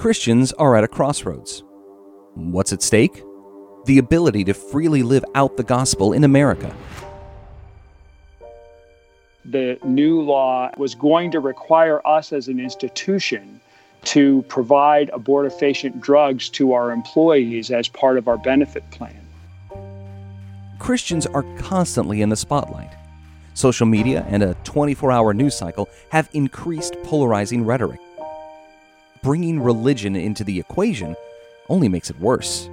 Christians are at a crossroads. What's at stake? The ability to freely live out the gospel in America. The new law was going to require us as an institution to provide abortifacient drugs to our employees as part of our benefit plan. Christians are constantly in the spotlight. Social media and a 24 hour news cycle have increased polarizing rhetoric. Bringing religion into the equation only makes it worse.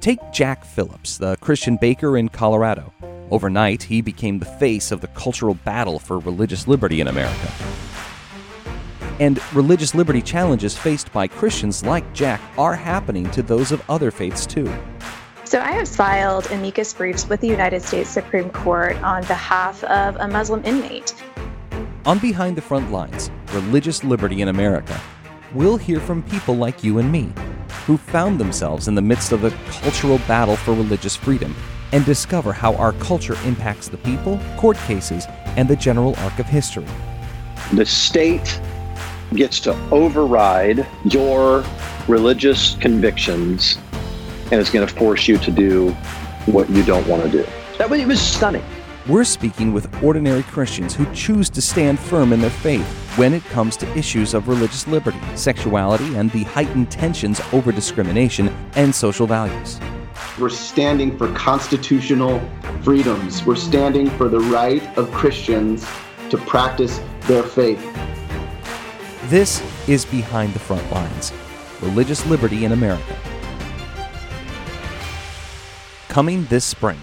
Take Jack Phillips, the Christian baker in Colorado. Overnight, he became the face of the cultural battle for religious liberty in America. And religious liberty challenges faced by Christians like Jack are happening to those of other faiths too. So I have filed amicus briefs with the United States Supreme Court on behalf of a Muslim inmate. On Behind the Front Lines Religious Liberty in America, we'll hear from people like you and me who found themselves in the midst of a cultural battle for religious freedom and discover how our culture impacts the people, court cases, and the general arc of history. The state gets to override your religious convictions and is going to force you to do what you don't want to do. That was, it was stunning. We're speaking with ordinary Christians who choose to stand firm in their faith when it comes to issues of religious liberty, sexuality, and the heightened tensions over discrimination and social values. We're standing for constitutional freedoms. We're standing for the right of Christians to practice their faith. This is Behind the Front Lines Religious Liberty in America coming this spring.